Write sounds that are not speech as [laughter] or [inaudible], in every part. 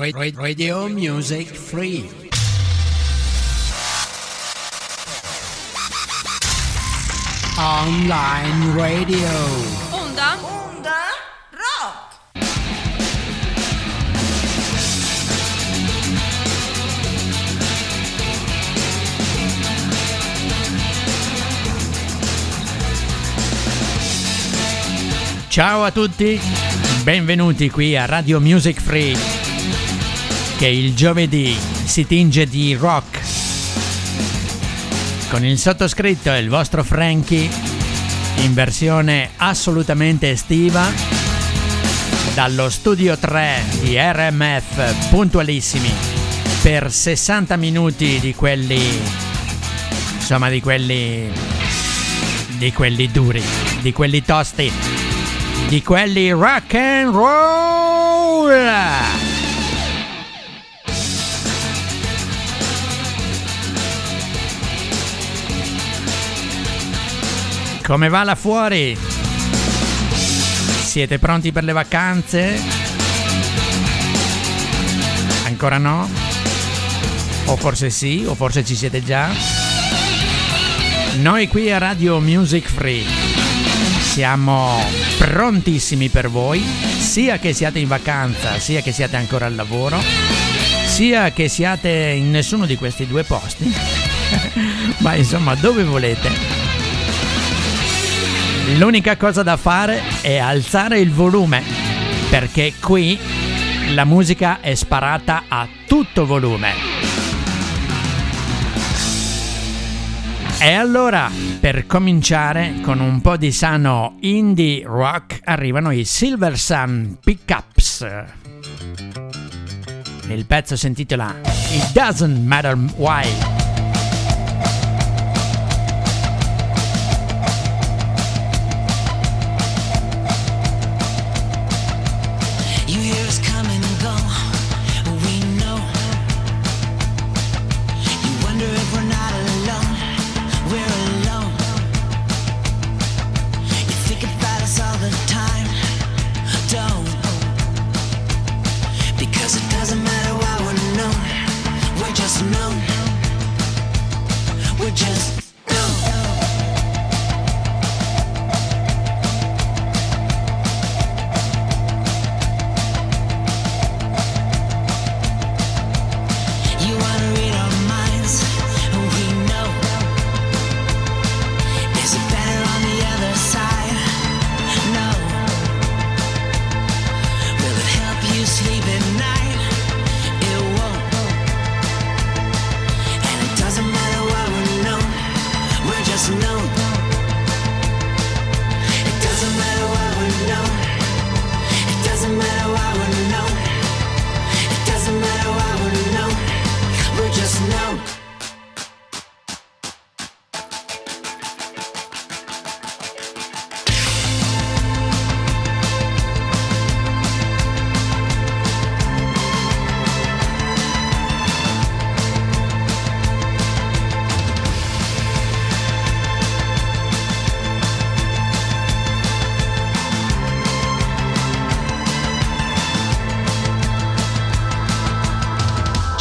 Radio Music Free. Online radio. Onda? Onda rock. Ciao a tutti, benvenuti qui a Radio Music Free, che il giovedì si tinge di rock. Con il sottoscritto e il vostro Frankie in versione assolutamente estiva dallo studio 3 di RMF puntualissimi per 60 minuti di quelli insomma di quelli di quelli duri, di quelli tosti di quelli rock and roll. Come va là fuori? Siete pronti per le vacanze? Ancora no? O forse sì, o forse ci siete già? Noi qui a Radio Music Free siamo prontissimi per voi, sia che siate in vacanza, sia che siate ancora al lavoro, sia che siate in nessuno di questi due posti, [laughs] ma insomma dove volete. L'unica cosa da fare è alzare il volume, perché qui la musica è sparata a tutto volume. E allora, per cominciare con un po' di sano indie rock, arrivano i Silver Sun Pickups. Il pezzo si intitola It Doesn't Matter Why.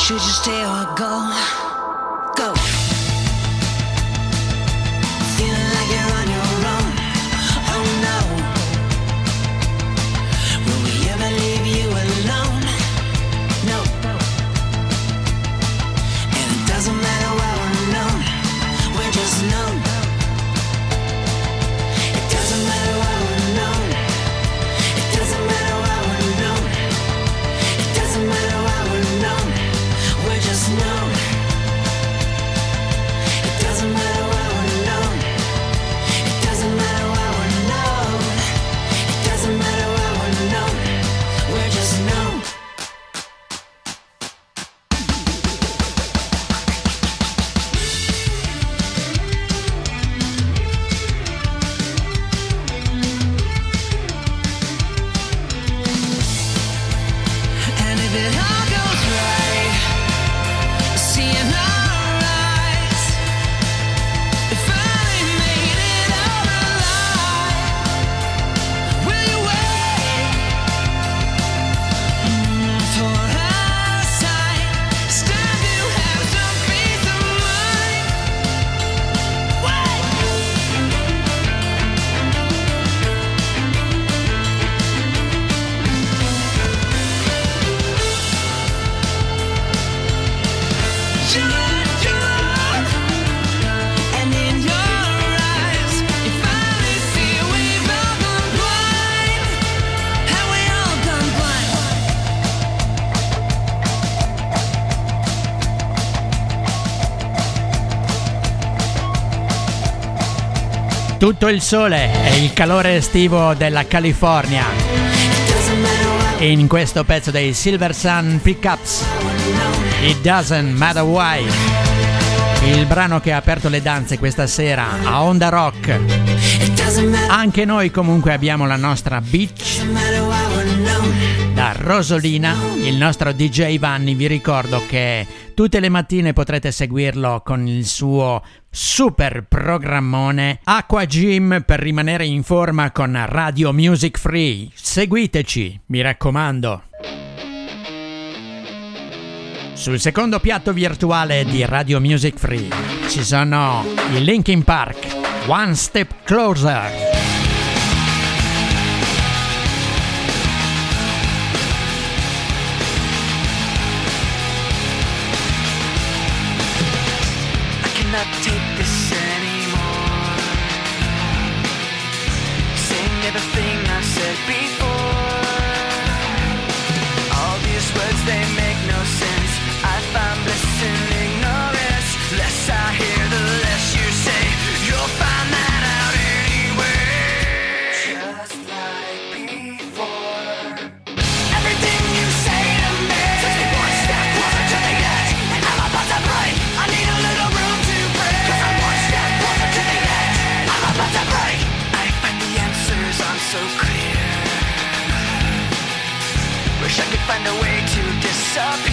Should you stay or go? tutto il sole e il calore estivo della California. In questo pezzo dei Silver Sun Pickups, It Doesn't Matter Why, il brano che ha aperto le danze questa sera a Onda Rock. Anche noi comunque abbiamo la nostra beach. Da Rosolina, il nostro DJ Vanni, vi ricordo che Tutte le mattine potrete seguirlo con il suo super programmone Aqua Gym per rimanere in forma con Radio Music Free. Seguiteci, mi raccomando. Sul secondo piatto virtuale di Radio Music Free ci sono i Linkin Park One Step Closer. Yeah.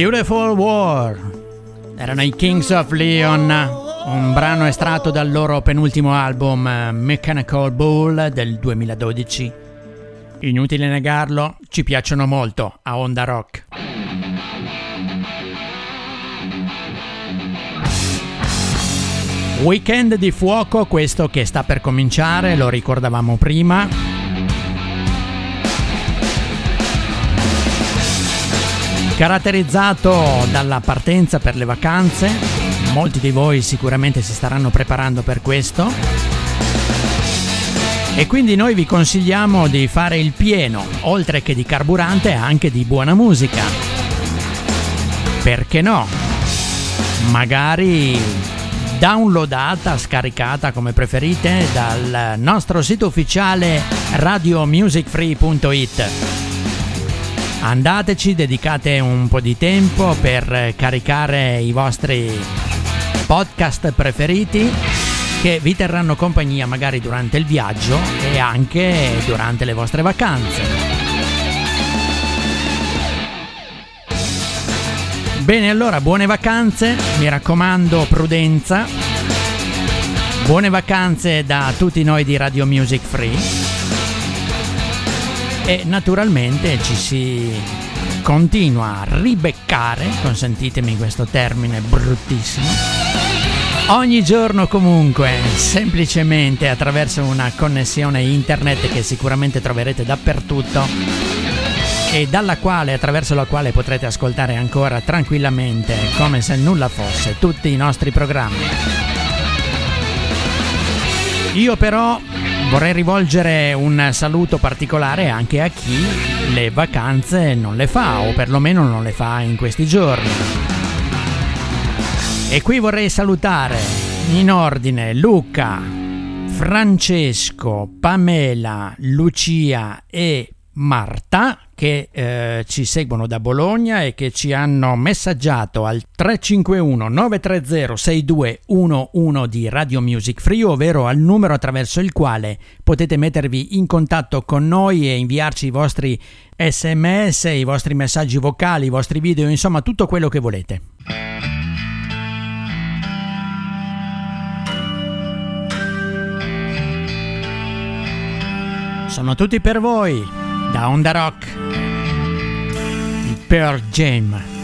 Beautiful War. Erano i Kings of Leon, un brano estratto dal loro penultimo album eh, Mechanical Bull del 2012. Inutile negarlo, ci piacciono molto a Onda Rock. Weekend di fuoco, questo che sta per cominciare, lo ricordavamo prima. Caratterizzato dalla partenza per le vacanze, molti di voi sicuramente si staranno preparando per questo. E quindi noi vi consigliamo di fare il pieno, oltre che di carburante, anche di buona musica. Perché no? Magari downloadata, scaricata come preferite dal nostro sito ufficiale radiomusicfree.it. Andateci, dedicate un po' di tempo per caricare i vostri podcast preferiti che vi terranno compagnia magari durante il viaggio e anche durante le vostre vacanze. Bene, allora buone vacanze, mi raccomando prudenza. Buone vacanze da tutti noi di Radio Music Free. E naturalmente ci si continua a ribeccare, consentitemi questo termine bruttissimo, ogni giorno comunque, semplicemente attraverso una connessione internet che sicuramente troverete dappertutto e dalla quale, attraverso la quale potrete ascoltare ancora tranquillamente, come se nulla fosse, tutti i nostri programmi. Io però vorrei rivolgere un saluto particolare anche a chi le vacanze non le fa o perlomeno non le fa in questi giorni. E qui vorrei salutare in ordine Luca, Francesco, Pamela, Lucia e Marta che eh, ci seguono da Bologna e che ci hanno messaggiato al 351 930 6211 di Radio Music Free, ovvero al numero attraverso il quale potete mettervi in contatto con noi e inviarci i vostri sms, i vostri messaggi vocali, i vostri video, insomma tutto quello che volete. Sono tutti per voi da Onda Rock di Pearl Jam.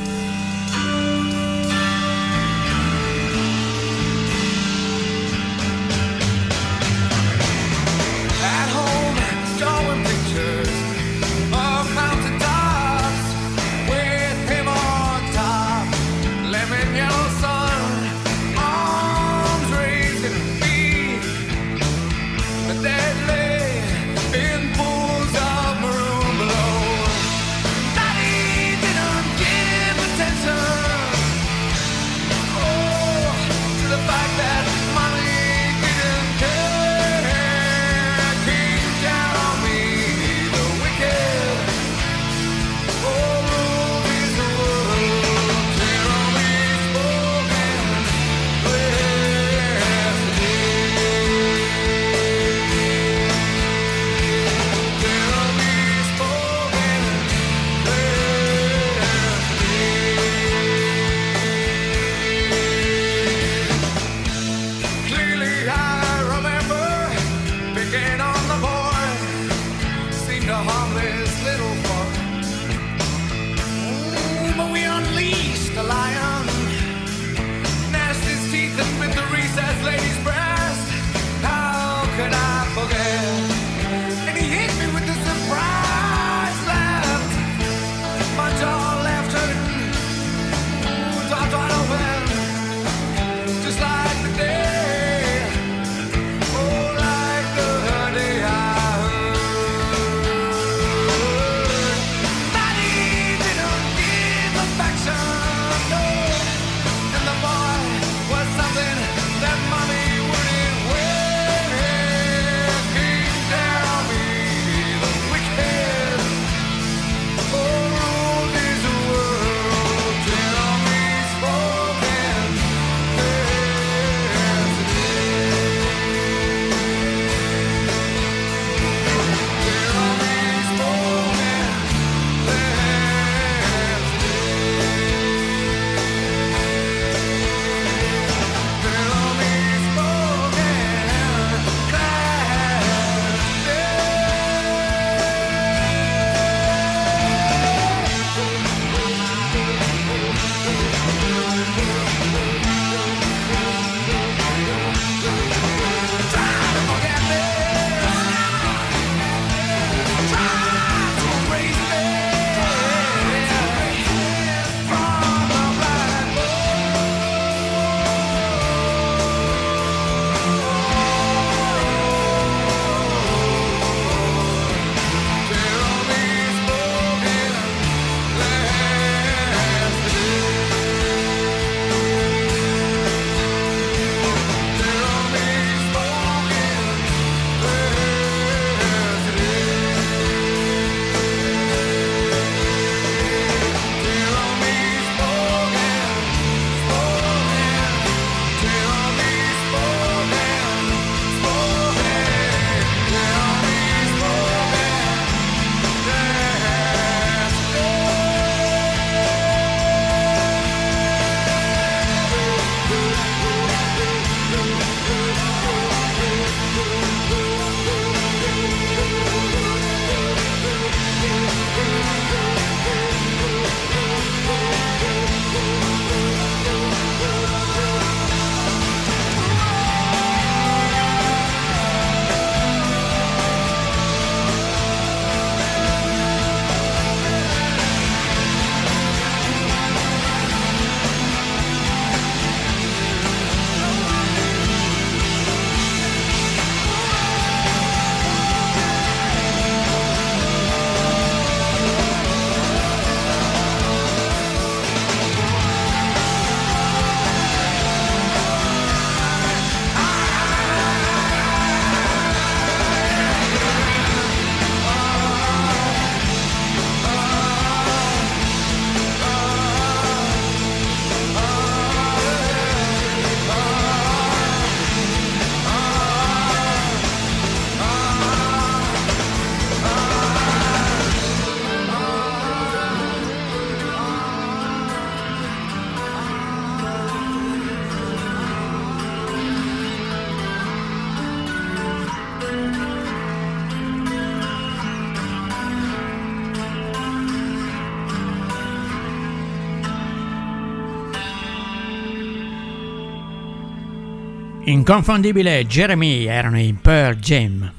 inconfondibile Jeremy erano in Pearl Jam.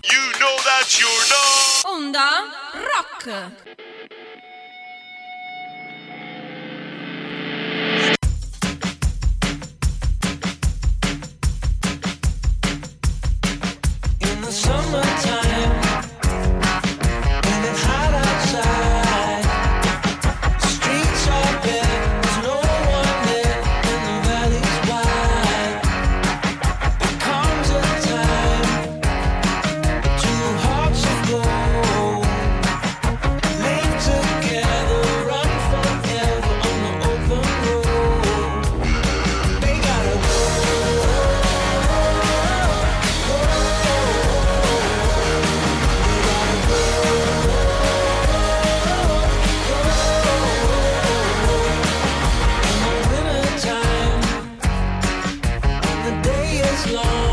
as long.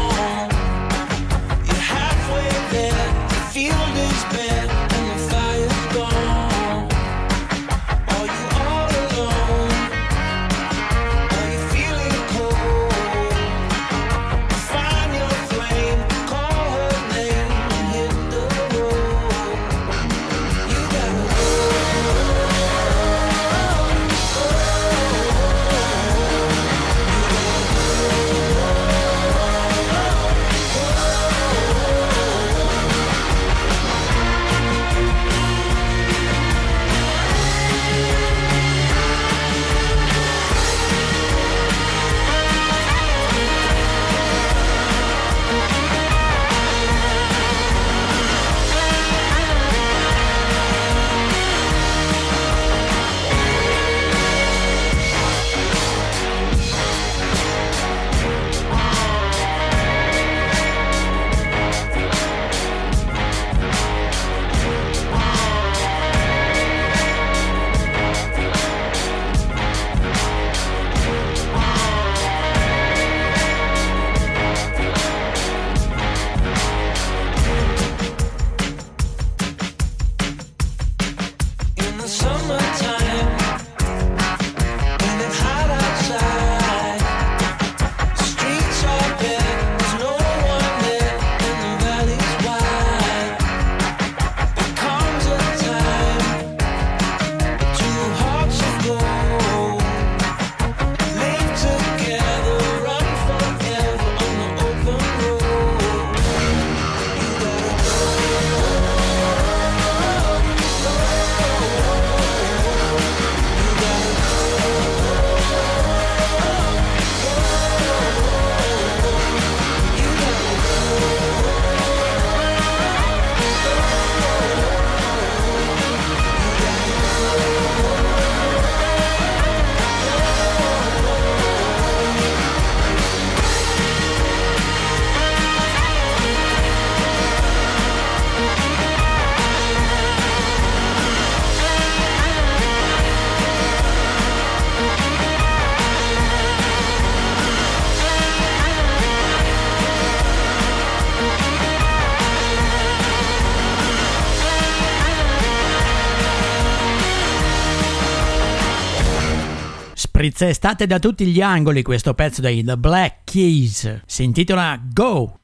It's estate da tutti gli angoli questo pezzo dei The Black Keys. Si intitola Go.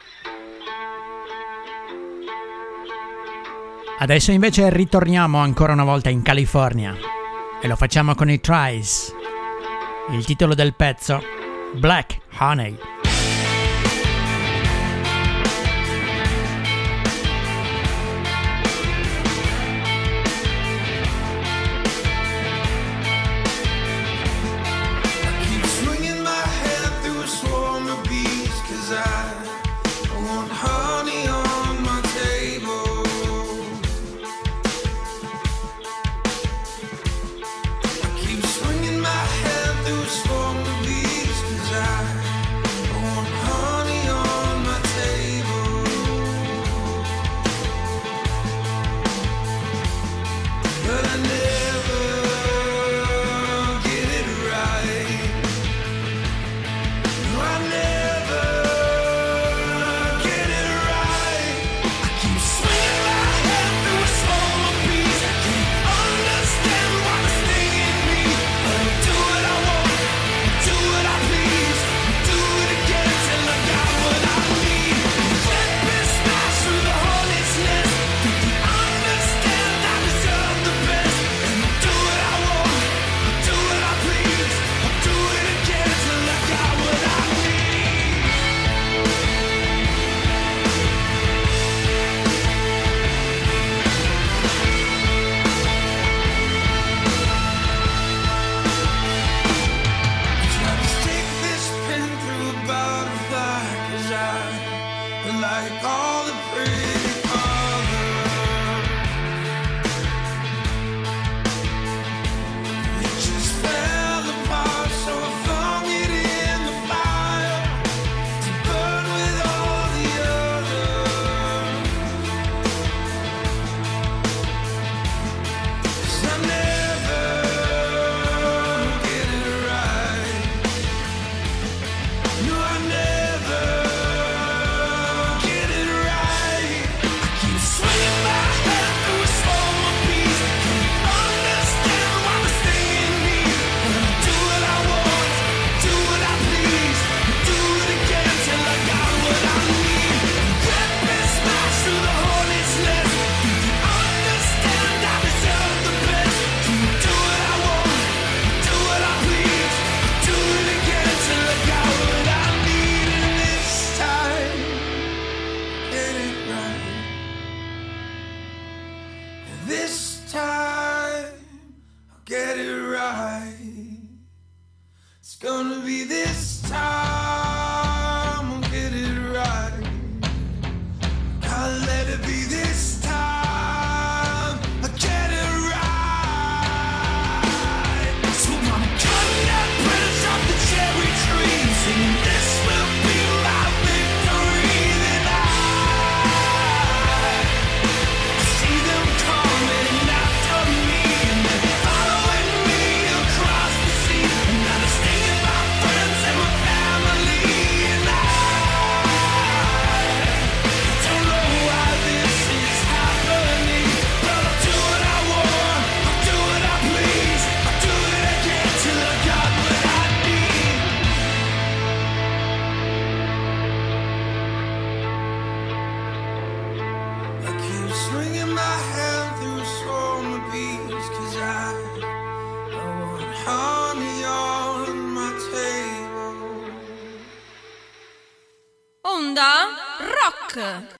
Adesso invece ritorniamo ancora una volta in California e lo facciamo con i Tries. Il titolo del pezzo Black Honey. This time I'll get it right. It's gonna be this time. Rock.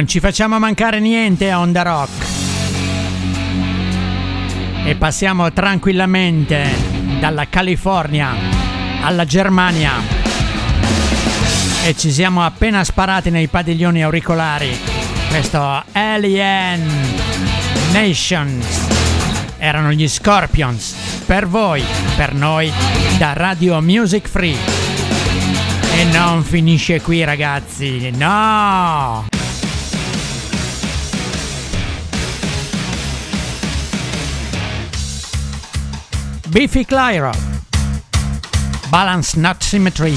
non ci facciamo mancare niente a Onda Rock. E passiamo tranquillamente dalla California alla Germania. E ci siamo appena sparati nei padiglioni auricolari. Questo Alien Nations. Erano gli Scorpions. Per voi, per noi, da Radio Music Free. E non finisce qui ragazzi, no! Beefy Clyro. Balance, not symmetry.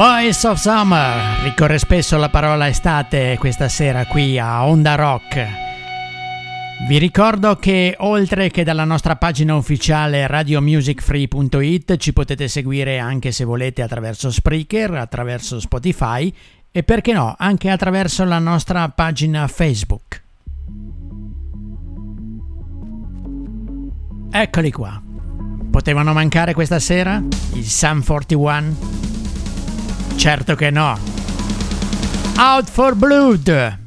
Boys of Summer ricorre spesso la parola estate questa sera qui a Onda Rock. Vi ricordo che oltre che dalla nostra pagina ufficiale radiomusicfree.it ci potete seguire anche se volete attraverso Spreaker, attraverso Spotify e perché no anche attraverso la nostra pagina Facebook. Eccoli qua. Potevano mancare questa sera? Il Sam 41? Certo che no. Out for Blood.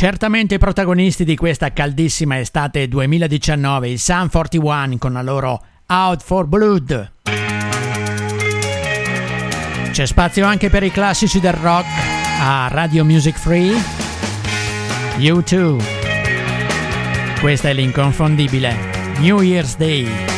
Certamente i protagonisti di questa caldissima estate 2019, i Sun 41 con la loro Out for Blood. C'è spazio anche per i classici del rock a Radio Music Free. You too. Questa è l'inconfondibile New Year's Day.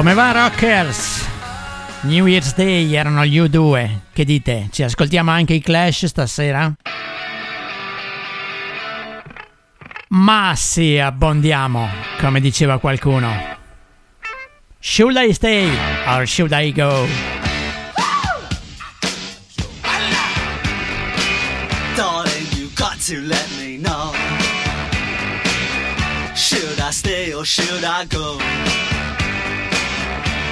Come va Rockers? New Year's Day erano gli U2. Che dite? Ci ascoltiamo anche i Clash stasera? Ma sì, abbondiamo, come diceva qualcuno. Should I stay or should I go? Darling, to let me know. Should I stay or should I go?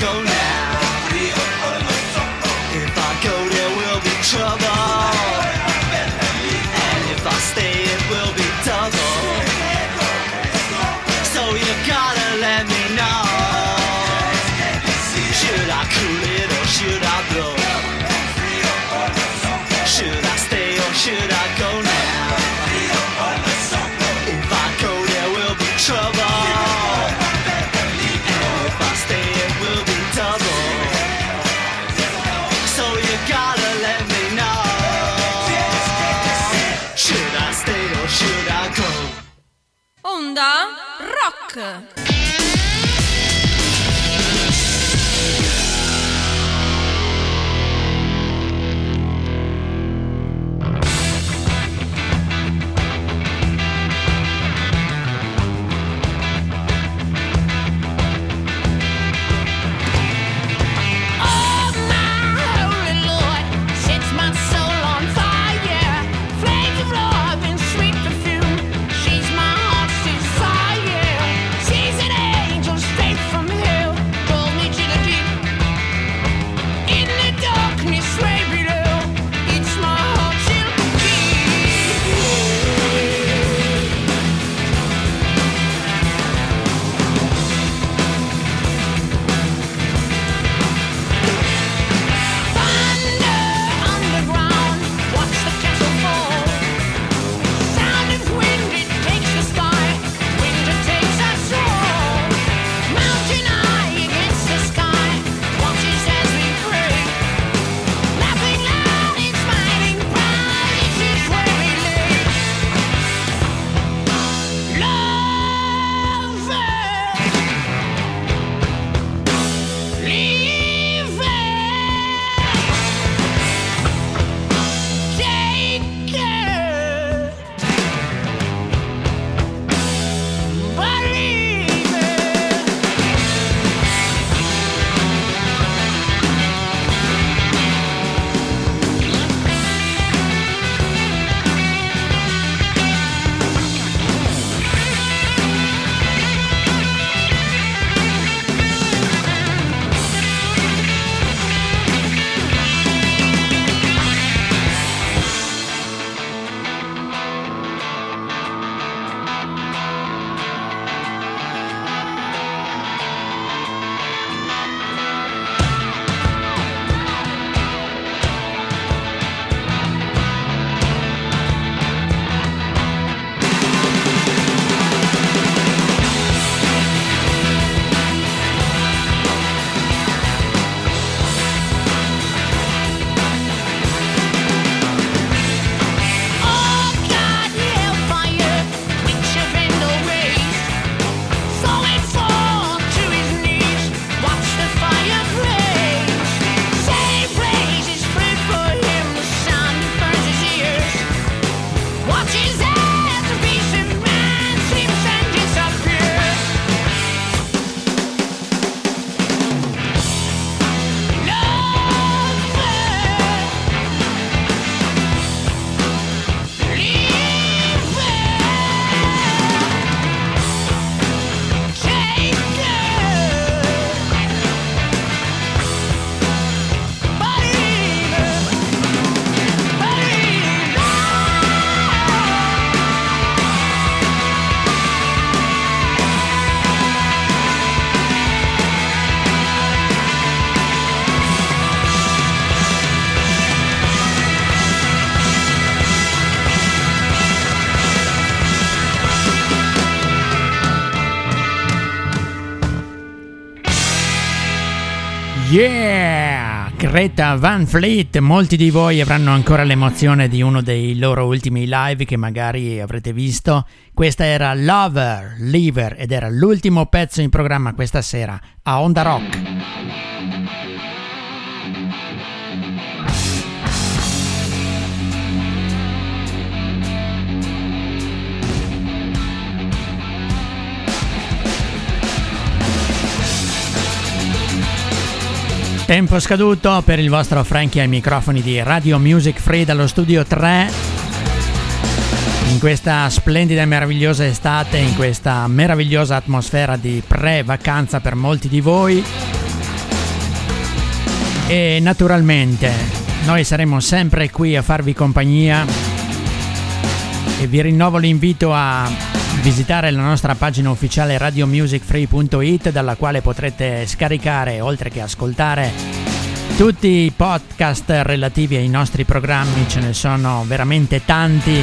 Go rock. Greta Van Fleet, molti di voi avranno ancora l'emozione di uno dei loro ultimi live che magari avrete visto. Questa era Lover, Lever ed era l'ultimo pezzo in programma questa sera a Onda Rock. Tempo scaduto per il vostro Frankie ai microfoni di Radio Music Free dallo studio 3. In questa splendida e meravigliosa estate, in questa meravigliosa atmosfera di pre-vacanza per molti di voi. E naturalmente noi saremo sempre qui a farvi compagnia e vi rinnovo l'invito a visitare la nostra pagina ufficiale radiomusicfree.it dalla quale potrete scaricare oltre che ascoltare tutti i podcast relativi ai nostri programmi, ce ne sono veramente tanti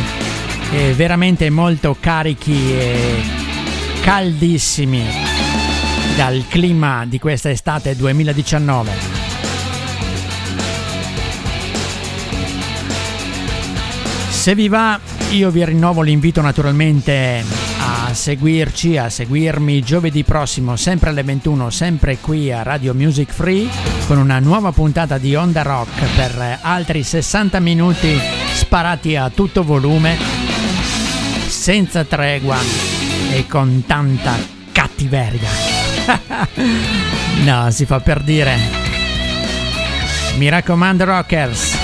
e veramente molto carichi e caldissimi dal clima di questa estate 2019. Se vi va, io vi rinnovo l'invito naturalmente seguirci, a seguirmi giovedì prossimo, sempre alle 21, sempre qui a Radio Music Free, con una nuova puntata di Onda Rock per altri 60 minuti sparati a tutto volume, senza tregua e con tanta cattiveria. [laughs] no, si fa per dire. Mi raccomando, rockers.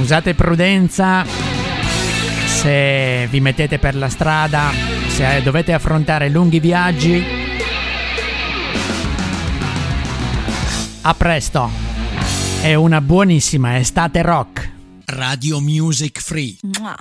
Usate prudenza se vi mettete per la strada, se dovete affrontare lunghi viaggi. A presto e una buonissima estate rock. Radio Music Free. Mua.